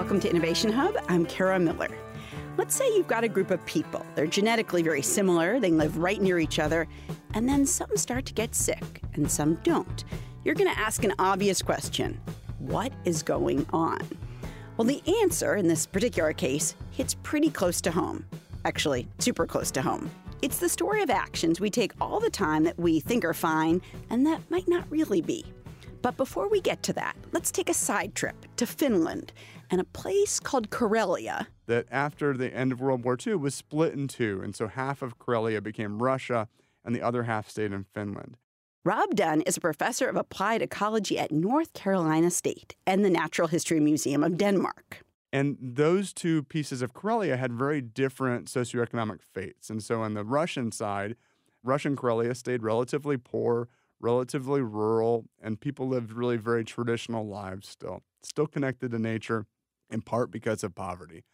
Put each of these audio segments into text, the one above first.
Welcome to Innovation Hub. I'm Kara Miller. Let's say you've got a group of people. They're genetically very similar, they live right near each other, and then some start to get sick and some don't. You're going to ask an obvious question What is going on? Well, the answer in this particular case hits pretty close to home. Actually, super close to home. It's the story of actions we take all the time that we think are fine and that might not really be. But before we get to that, let's take a side trip to Finland and a place called Karelia. That after the end of World War II was split in two, and so half of Karelia became Russia and the other half stayed in Finland. Rob Dunn is a professor of applied ecology at North Carolina State and the Natural History Museum of Denmark. And those two pieces of Karelia had very different socioeconomic fates. And so on the Russian side, Russian Karelia stayed relatively poor, relatively rural, and people lived really very traditional lives still, still connected to nature, in part because of poverty.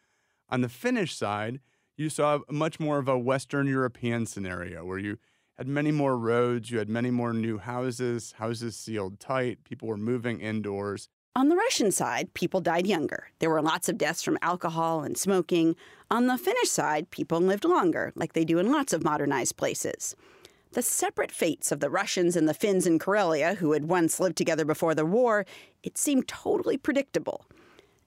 On the Finnish side, you saw much more of a Western European scenario where you had many more roads, you had many more new houses, houses sealed tight, people were moving indoors. On the Russian side, people died younger. There were lots of deaths from alcohol and smoking. On the Finnish side, people lived longer, like they do in lots of modernized places. The separate fates of the Russians and the Finns in Karelia, who had once lived together before the war, it seemed totally predictable.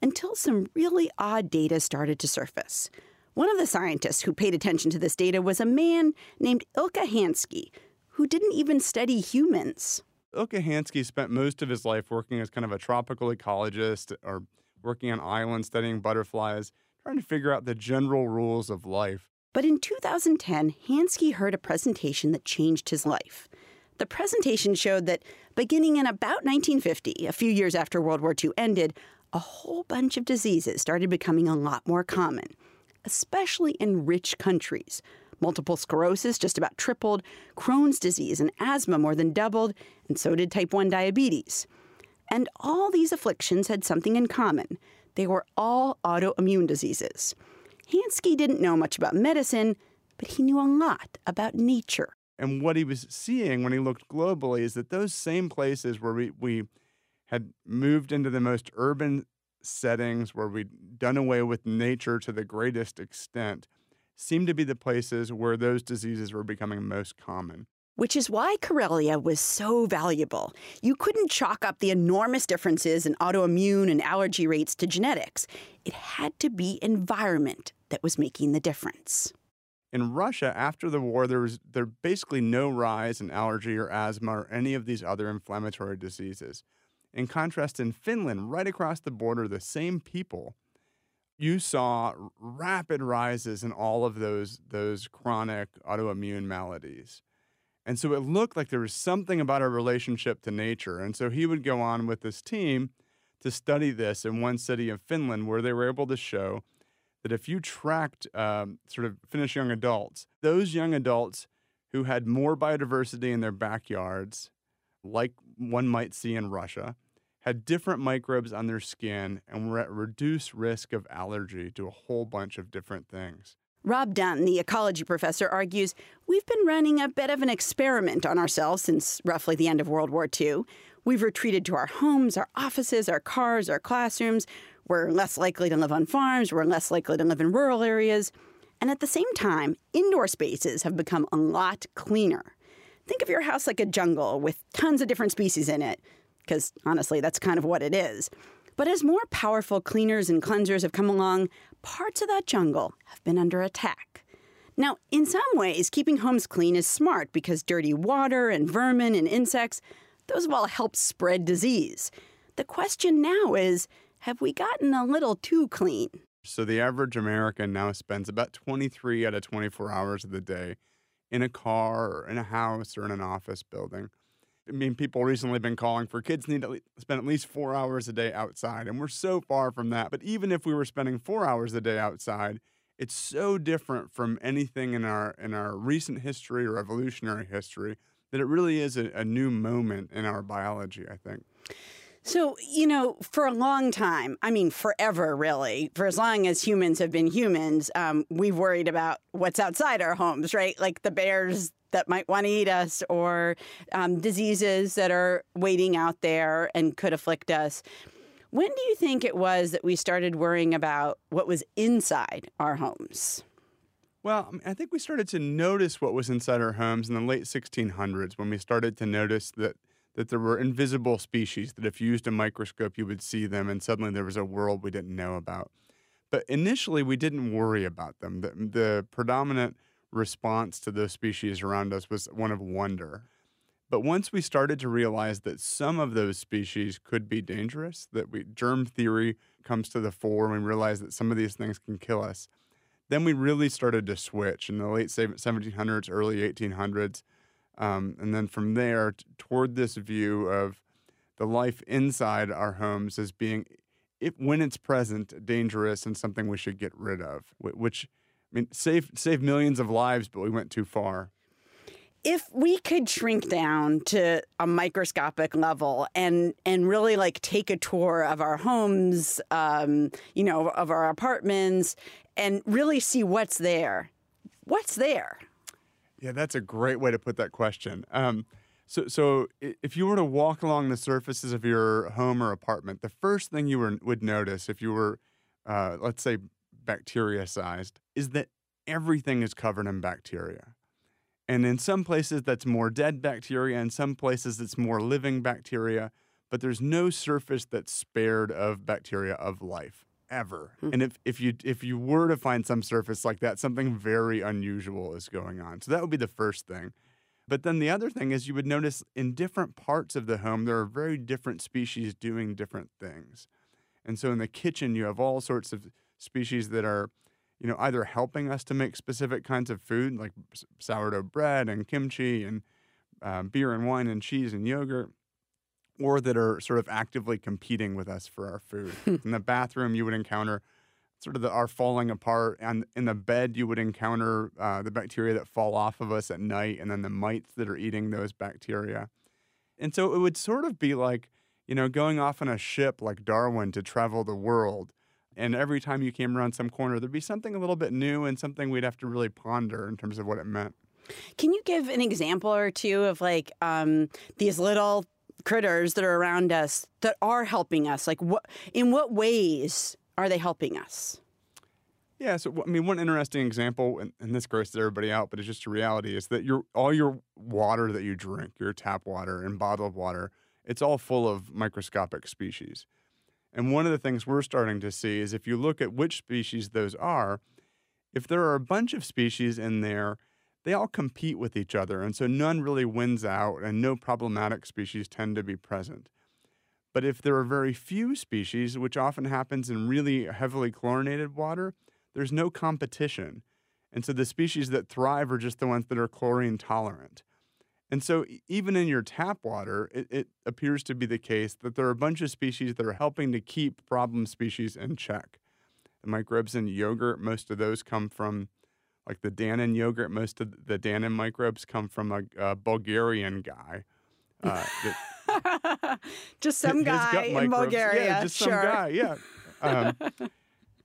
Until some really odd data started to surface. One of the scientists who paid attention to this data was a man named Ilkka Hanski, who didn't even study humans. Ilkka Hanski spent most of his life working as kind of a tropical ecologist or working on islands studying butterflies, trying to figure out the general rules of life. But in 2010, Hanski heard a presentation that changed his life. The presentation showed that beginning in about 1950, a few years after World War II ended, a whole bunch of diseases started becoming a lot more common, especially in rich countries. Multiple sclerosis just about tripled, Crohn's disease and asthma more than doubled, and so did type 1 diabetes. And all these afflictions had something in common they were all autoimmune diseases. Hanski didn't know much about medicine, but he knew a lot about nature. And what he was seeing when he looked globally is that those same places where we, we had moved into the most urban settings, where we'd done away with nature to the greatest extent, seemed to be the places where those diseases were becoming most common which is why Karelia was so valuable. You couldn't chalk up the enormous differences in autoimmune and allergy rates to genetics. It had to be environment that was making the difference. In Russia, after the war, there was there basically no rise in allergy or asthma or any of these other inflammatory diseases. In contrast, in Finland, right across the border, the same people, you saw rapid rises in all of those, those chronic autoimmune maladies. And so it looked like there was something about our relationship to nature. And so he would go on with this team to study this in one city of Finland where they were able to show that if you tracked um, sort of Finnish young adults, those young adults who had more biodiversity in their backyards, like one might see in Russia, had different microbes on their skin and were at reduced risk of allergy to a whole bunch of different things. Rob Dunn, the ecology professor, argues we've been running a bit of an experiment on ourselves since roughly the end of World War II. We've retreated to our homes, our offices, our cars, our classrooms. We're less likely to live on farms, we're less likely to live in rural areas. And at the same time, indoor spaces have become a lot cleaner. Think of your house like a jungle with tons of different species in it, because honestly, that's kind of what it is. But as more powerful cleaners and cleansers have come along, parts of that jungle have been under attack. Now, in some ways, keeping homes clean is smart because dirty water and vermin and insects, those all helped spread disease. The question now is have we gotten a little too clean? So, the average American now spends about 23 out of 24 hours of the day in a car or in a house or in an office building. I mean, people recently have been calling for kids need to spend at least four hours a day outside, and we're so far from that. But even if we were spending four hours a day outside, it's so different from anything in our in our recent history or evolutionary history that it really is a, a new moment in our biology. I think. So, you know, for a long time, I mean, forever really, for as long as humans have been humans, um, we've worried about what's outside our homes, right? Like the bears that might want to eat us or um, diseases that are waiting out there and could afflict us. When do you think it was that we started worrying about what was inside our homes? Well, I think we started to notice what was inside our homes in the late 1600s when we started to notice that that there were invisible species that if you used a microscope you would see them and suddenly there was a world we didn't know about. But initially we didn't worry about them. The, the predominant response to those species around us was one of wonder. But once we started to realize that some of those species could be dangerous, that we, germ theory comes to the fore, and we realize that some of these things can kill us, then we really started to switch in the late 1700s, early 1800s. Um, and then from there t- toward this view of the life inside our homes as being, if, when it's present, dangerous and something we should get rid of, which, I mean, save, save millions of lives, but we went too far if we could shrink down to a microscopic level and and really like take a tour of our homes, um, you know, of our apartments, and really see what's there, what's there? Yeah, that's a great way to put that question. Um, so, so if you were to walk along the surfaces of your home or apartment, the first thing you were, would notice if you were, uh, let's say, bacteria sized, is that everything is covered in bacteria. And in some places, that's more dead bacteria. In some places, it's more living bacteria. But there's no surface that's spared of bacteria of life ever. Hmm. And if, if you if you were to find some surface like that, something very unusual is going on. So that would be the first thing. But then the other thing is you would notice in different parts of the home there are very different species doing different things. And so in the kitchen you have all sorts of species that are you know, either helping us to make specific kinds of food like sourdough bread and kimchi and um, beer and wine and cheese and yogurt, or that are sort of actively competing with us for our food. in the bathroom, you would encounter sort of the, our falling apart, and in the bed, you would encounter uh, the bacteria that fall off of us at night, and then the mites that are eating those bacteria. And so it would sort of be like, you know, going off on a ship like Darwin to travel the world and every time you came around some corner, there'd be something a little bit new and something we'd have to really ponder in terms of what it meant. Can you give an example or two of like um, these little critters that are around us that are helping us? Like, what in what ways are they helping us? Yeah, so I mean, one interesting example, and, and, this grosses everybody out, but it's just a reality, is that your all your water that you drink, your tap water and bottled water, it's all full of microscopic species. And one of the things we're starting to see is if you look at which species those are, if there are a bunch of species in there, they all compete with each other. And so none really wins out, and no problematic species tend to be present. But if there are very few species, which often happens in really heavily chlorinated water, there's no competition. And so the species that thrive are just the ones that are chlorine tolerant. And so, even in your tap water, it, it, appears to be the case that there are a bunch of species that are helping to keep problem species in check. The microbes in yogurt, most of those come from, like the Dannon yogurt, most of the Dannon microbes come from a, a Bulgarian guy. Uh, that, just some guy in Bulgaria. Yeah, just sure. some guy. Yeah. Um,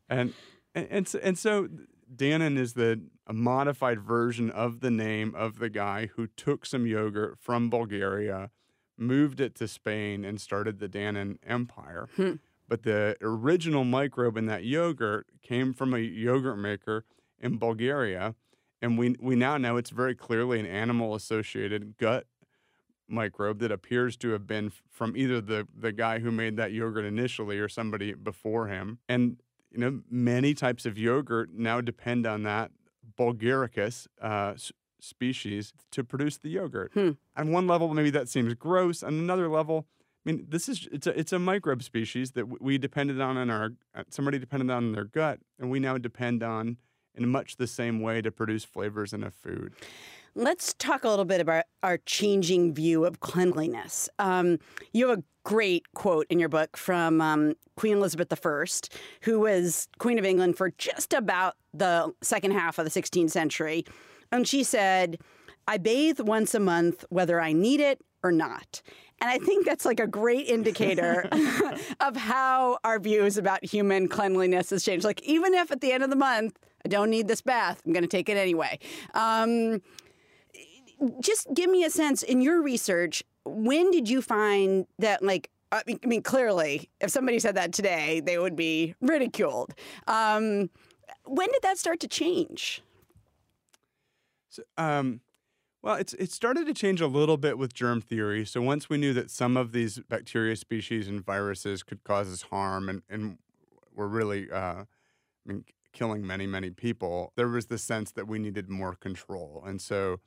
and, and, and, so, and so Dannon is the a modified version of the name of the guy who took some yogurt from Bulgaria, moved it to Spain, and started the Dannon Empire. Hmm. But the original microbe in that yogurt came from a yogurt maker in Bulgaria. And we, we now know it's very clearly an animal associated gut microbe that appears to have been from either the, the guy who made that yogurt initially or somebody before him. And you know, many types of yogurt now depend on that Bulgaricus uh, species to produce the yogurt. Hmm. On one level, maybe that seems gross. On another level, I mean, this is it's a it's a microbe species that we depended on in our uh, somebody depended on in their gut, and we now depend on in much the same way to produce flavors in a food. Let's talk a little bit about our changing view of cleanliness. Um, you have a great quote in your book from um, Queen Elizabeth I, who was Queen of England for just about the second half of the 16th century. And she said, I bathe once a month, whether I need it or not. And I think that's like a great indicator of how our views about human cleanliness has changed. Like, even if at the end of the month, I don't need this bath, I'm going to take it anyway. Um, just give me a sense in your research when did you find that like I mean, clearly, if somebody said that today, they would be ridiculed. Um, when did that start to change? So, um, well, it's it started to change a little bit with germ theory. So once we knew that some of these bacteria species and viruses could cause us harm and, and were really, uh, I mean, killing many, many people, there was the sense that we needed more control. And so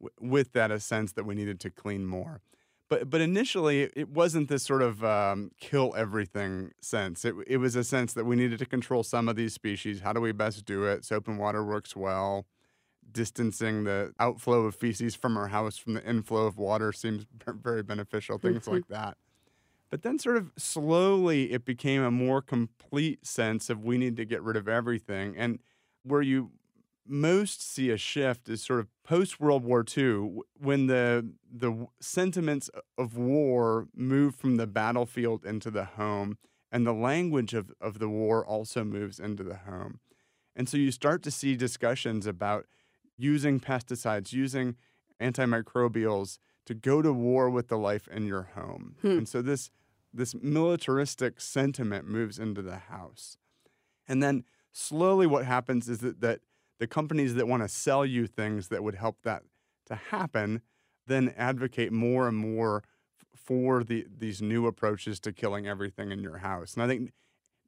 w- with that, a sense that we needed to clean more. But, but initially, it wasn't this sort of um, kill everything sense. It, it was a sense that we needed to control some of these species. How do we best do it? Soap and water works well distancing the outflow of feces from our house from the inflow of water seems very beneficial, hmm, things hmm. like that. But then, sort of slowly, it became a more complete sense of we need to get rid of everything. And where you most see a shift is sort of post World War II, when the the sentiments of war move from the battlefield into the home, and the language of, of the war also moves into the home. And so you start to see discussions about using pesticides, using antimicrobials to go to war with the life in your home. Hmm. And so this this militaristic sentiment moves into the house. And then slowly what happens is that, that the companies that want to sell you things that would help that to happen then advocate more and more for the these new approaches to killing everything in your house. And I think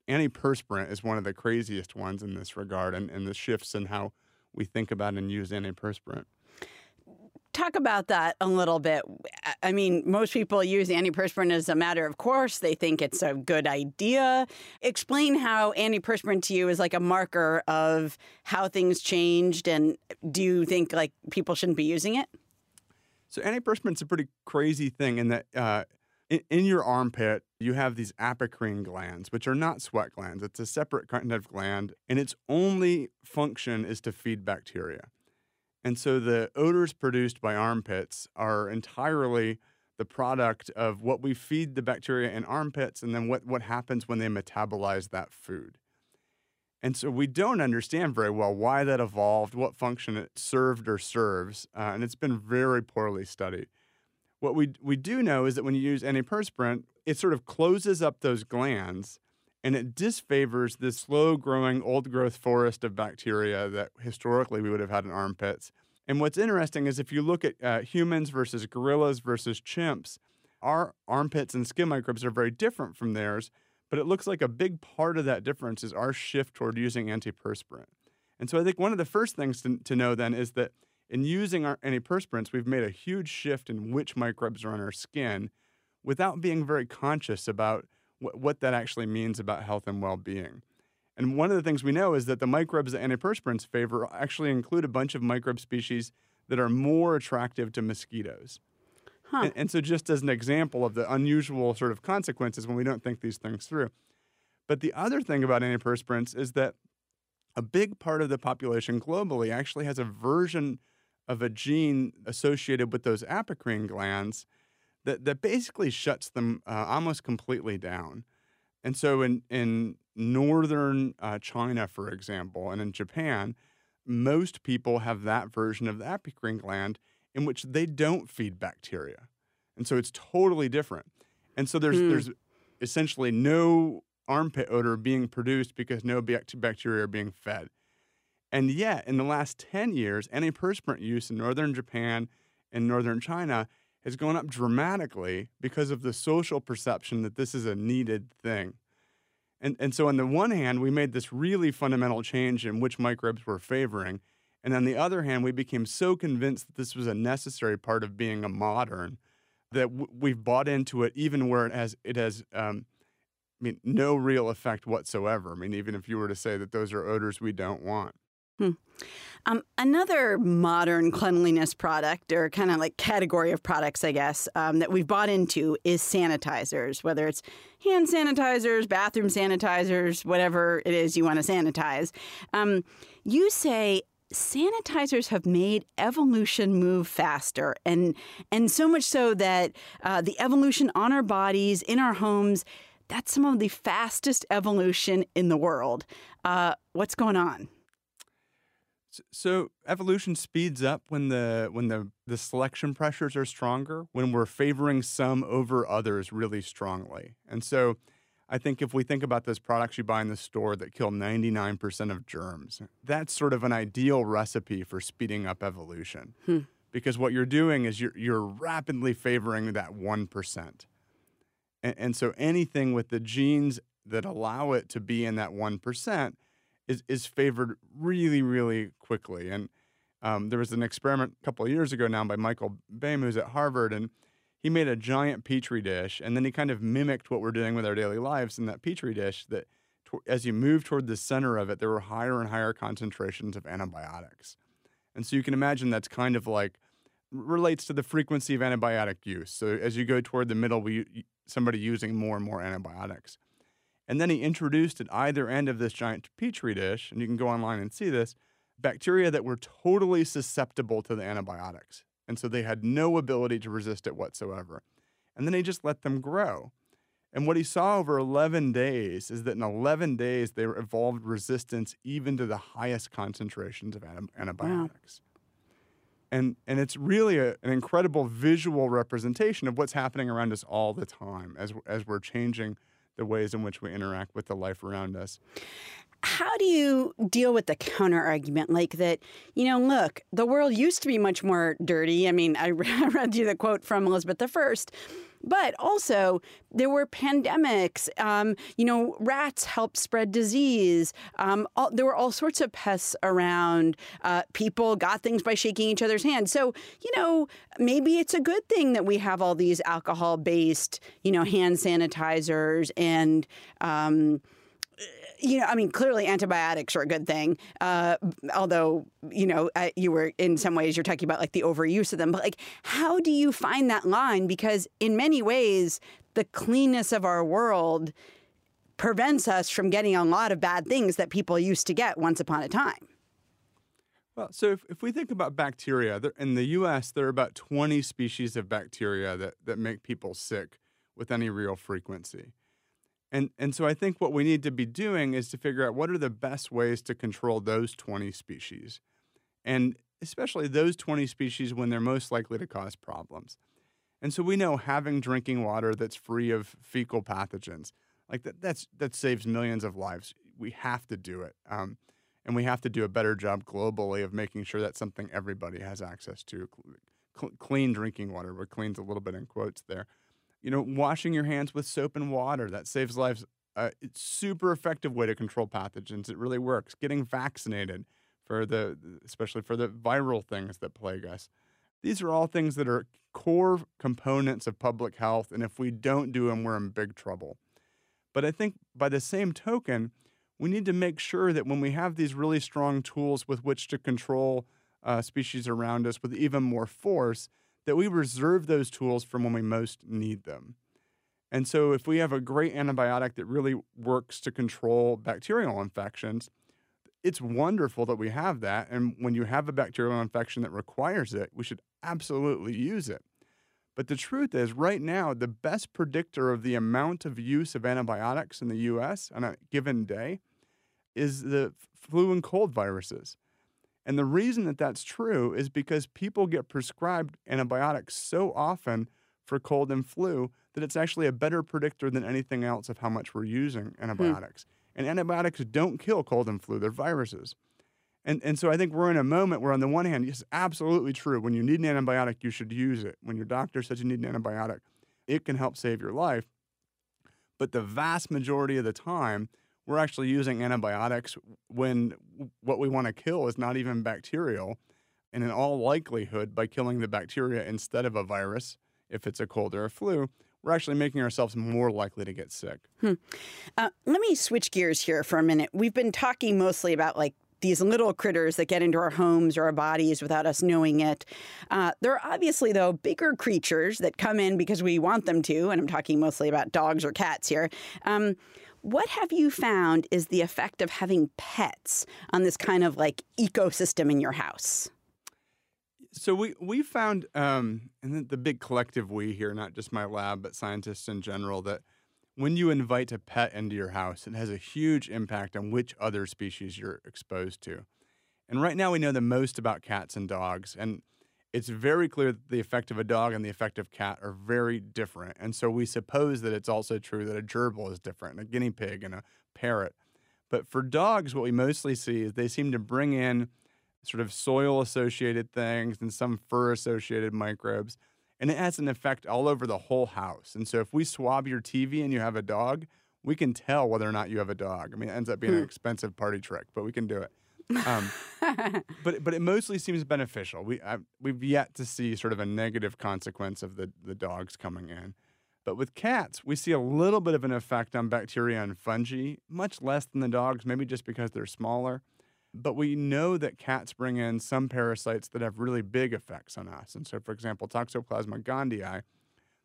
antiperspirant is one of the craziest ones in this regard and, and the shifts in how we think about and use antiperspirant. Talk about that a little bit. I mean, most people use antiperspirant as a matter of course. They think it's a good idea. Explain how antiperspirant to you is like a marker of how things changed, and do you think like people shouldn't be using it? So antiperspirant's a pretty crazy thing in that uh, in, in, your armpit you have these apocrine glands, which are not sweat glands. It's a separate kind of gland, and its only function is to feed bacteria. And so the odors produced by armpits are entirely the product of what we feed the bacteria in armpits and then what, what happens when they metabolize that food. And so we don't understand very well why that evolved, what function it served or serves, uh, and it's been very poorly studied. What we, we do know is that when you use antiperspirant, it sort of closes up those glands and it disfavors this slow growing old growth forest of bacteria that historically we would have had in armpits. And what's interesting is if you look at uh, humans versus gorillas versus chimps, our armpits and skin microbes are very different from theirs, but it looks like a big part of that difference is our shift toward using antiperspirant. And so I think one of the first things to, to know then is that in using our antiperspirants, we've made a huge shift in which microbes are on our skin without being very conscious about wh- what that actually means about health and well being. And one of the things we know is that the microbes that antiperspirants favor actually include a bunch of microbe species that are more attractive to mosquitoes. Huh. And, and, so, just as an example of the unusual sort of consequences when we don't think these things through. But the other thing about antiperspirants is that a big part of the population globally actually has a version of a gene associated with those apocrine glands that, that basically shuts them uh, almost completely down. And so in, in northern uh, China, for example, and in Japan, most people have that version of the apocrine gland in which they don't feed bacteria. And so it's totally different. And so there's, hmm. there's essentially no armpit odor being produced because no bacteria are being fed. And yet, in the last 10 years, antiperspirant use in northern Japan and northern China has gone up dramatically because of the social perception that this is a needed thing. And, and so, on the one hand, we made this really fundamental change in which microbes we're favoring. And on the other hand, we became so convinced that this was a necessary part of being a modern that w- we've bought into it, even where it has, it has um, I mean, no real effect whatsoever. I mean, even if you were to say that those are odors we don't want. Hmm. Um, another modern cleanliness product, or kind of like category of products, I guess, um, that we've bought into is sanitizers, whether it's hand sanitizers, bathroom sanitizers, whatever it is you want to sanitize. Um, you say sanitizers have made evolution move faster, and and so much so that uh, the evolution on our bodies, in our homes, that's some of the fastest evolution in the world. Uh, what's going on? So evolution speeds up when the when the the selection pressures are stronger, when we're favoring some over others really strongly. And so I think if we think about those products you buy in the store that kill 99% of germs, that's sort of an ideal recipe for speeding up evolution. Hmm. Because what you're doing is you're you're rapidly favoring that 1%. And, and so anything with the genes that allow it to be in that 1% is is favored really, really quickly. And um, there was an experiment a couple of years ago now by Michael Baym, who's at Harvard, and he made a giant petri dish, and then he kind of mimicked what we're doing with our daily lives in that petri dish. That as you move toward the center of it, there were higher and higher concentrations of antibiotics, and so you can imagine that's kind of like relates to the frequency of antibiotic use. So as you go toward the middle, we somebody using more and more antibiotics. And then he introduced at either end of this giant petri dish, and you can go online and see this, bacteria that were totally susceptible to the antibiotics. And so they had no ability to resist it whatsoever. And then he just let them grow. And what he saw over 11 days is that in 11 days, they evolved resistance even to the highest concentrations of antibiotics. Wow. And, and it's really a, an incredible visual representation of what's happening around us all the time as, as we're changing the ways in which we interact with the life around us. How do you deal with the counter argument like that? You know, look, the world used to be much more dirty. I mean, I read you the quote from Elizabeth I but also, there were pandemics. Um, you know, rats helped spread disease. Um, all, there were all sorts of pests around. Uh, people got things by shaking each other's hands. So, you know, maybe it's a good thing that we have all these alcohol based, you know, hand sanitizers and, um, you know, I mean, clearly antibiotics are a good thing. Uh, although, you know, uh, you were in some ways you're talking about like the overuse of them. But like, how do you find that line? Because in many ways, the cleanness of our world prevents us from getting a lot of bad things that people used to get once upon a time. Well, so if, if we think about bacteria, there, in the US, there are about 20 species of bacteria that, that make people sick with any real frequency. And, and so I think what we need to be doing is to figure out what are the best ways to control those 20 species, and especially those 20 species when they're most likely to cause problems. And so we know having drinking water that's free of fecal pathogens, like that, that's, that saves millions of lives. We have to do it. Um, and we have to do a better job globally of making sure that's something everybody has access to. Cl- clean drinking water, but clean's a little bit in quotes there you know, washing your hands with soap and water that saves lives. Uh, it's super effective way to control pathogens. It really works. Getting vaccinated for the, especially for the viral things that plague us. These are all things that are core components of public health, and if we don't do them, we're in big trouble. But I think by the same token, we need to make sure that when we have these really strong tools with which to control uh, species around us with even more force, that we reserve those tools from when we most need them. And so, if we have a great antibiotic that really works to control bacterial infections, it's wonderful that we have that. And when you have a bacterial infection that requires it, we should absolutely use it. But the truth is, right now, the best predictor of the amount of use of antibiotics in the US on a given day is the flu and cold viruses. And the reason that that's true is because people get prescribed antibiotics so often for cold and flu that it's actually a better predictor than anything else of how much we're using hmm. antibiotics. Hmm. And antibiotics don't kill cold and flu, they're viruses. And, and so I think we're in a moment where, on the one hand, it's absolutely true. When you need an antibiotic, you should use it. When your doctor says you need an antibiotic, it can help save your life. But the vast majority of the time, we're actually using antibiotics when what we want to kill is not even bacterial. And in all likelihood, by killing the bacteria instead of a virus, if it's a cold or a flu, we're actually making ourselves more likely to get sick. Hmm. Uh, let me switch gears here for a minute. We've been talking mostly about like these little critters that get into our homes or our bodies without us knowing it. Uh, there are obviously, though, bigger creatures that come in because we want them to, and I'm talking mostly about dogs or cats here. Um, what have you found is the effect of having pets on this kind of like ecosystem in your house? So we we found, um, and the big collective we here, not just my lab, but scientists in general, that when you invite a pet into your house, it has a huge impact on which other species you're exposed to. And right now we know the most about cats and dogs. And it's very clear that the effect of a dog and the effect of cat are very different. And so we suppose that it's also true that a gerbil is different, and a guinea pig and a parrot. But for dogs, what we mostly see is they seem to bring in sort of soil associated things and some fur associated microbes. And it has an effect all over the whole house. And so if we swab your TV and you have a dog, we can tell whether or not you have a dog. I mean, it ends up being an hmm. expensive party trick, but we can do it. Um, but but it mostly seems beneficial. We I, we've yet to see sort of a negative consequence of the the dogs coming in. But with cats, we see a little bit of an effect on bacteria and fungi, much less than the dogs, maybe just because they're smaller. But we know that cats bring in some parasites that have really big effects on us. And so, for example, Toxoplasma gondii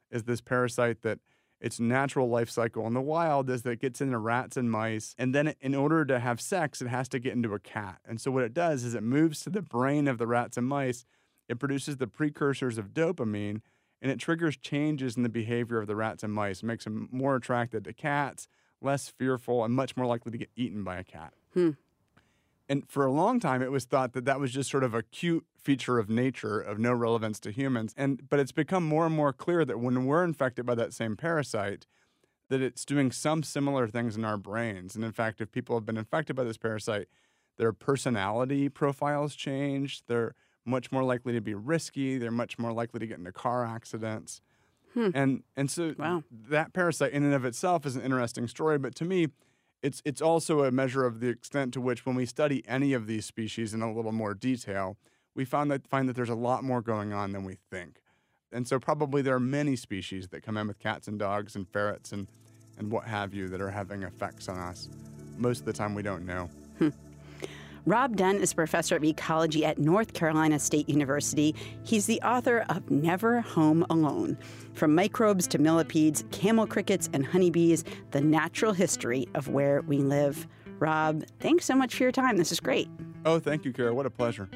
is this parasite that its natural life cycle in the wild is that it gets into rats and mice. And then, in order to have sex, it has to get into a cat. And so, what it does is it moves to the brain of the rats and mice. It produces the precursors of dopamine and it triggers changes in the behavior of the rats and mice. It makes them more attracted to cats, less fearful, and much more likely to get eaten by a cat. Hmm. And for a long time, it was thought that that was just sort of a cute feature of nature of no relevance to humans. And but it's become more and more clear that when we're infected by that same parasite, that it's doing some similar things in our brains. And in fact, if people have been infected by this parasite, their personality profiles change. They're much more likely to be risky. They're much more likely to get into car accidents. Hmm. And and so wow. that parasite in and of itself is an interesting story. But to me, it's it's also a measure of the extent to which when we study any of these species in a little more detail, we found that find that there's a lot more going on than we think. And so probably there are many species that come in with cats and dogs and ferrets and and what have you that are having effects on us. Most of the time we don't know. Hmm. Rob Dunn is a professor of ecology at North Carolina State University. He's the author of Never Home Alone From Microbes to Millipedes, Camel Crickets, and Honeybees The Natural History of Where We Live. Rob, thanks so much for your time. This is great. Oh, thank you, Kara. What a pleasure.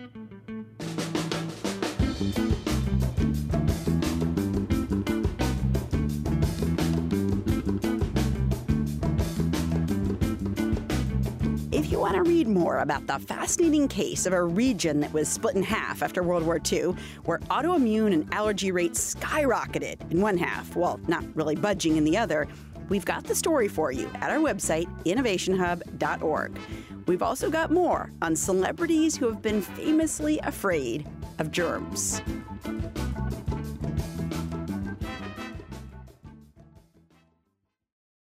To read more about the fascinating case of a region that was split in half after World War II, where autoimmune and allergy rates skyrocketed in one half, while not really budging in the other, we've got the story for you at our website, innovationhub.org. We've also got more on celebrities who have been famously afraid of germs.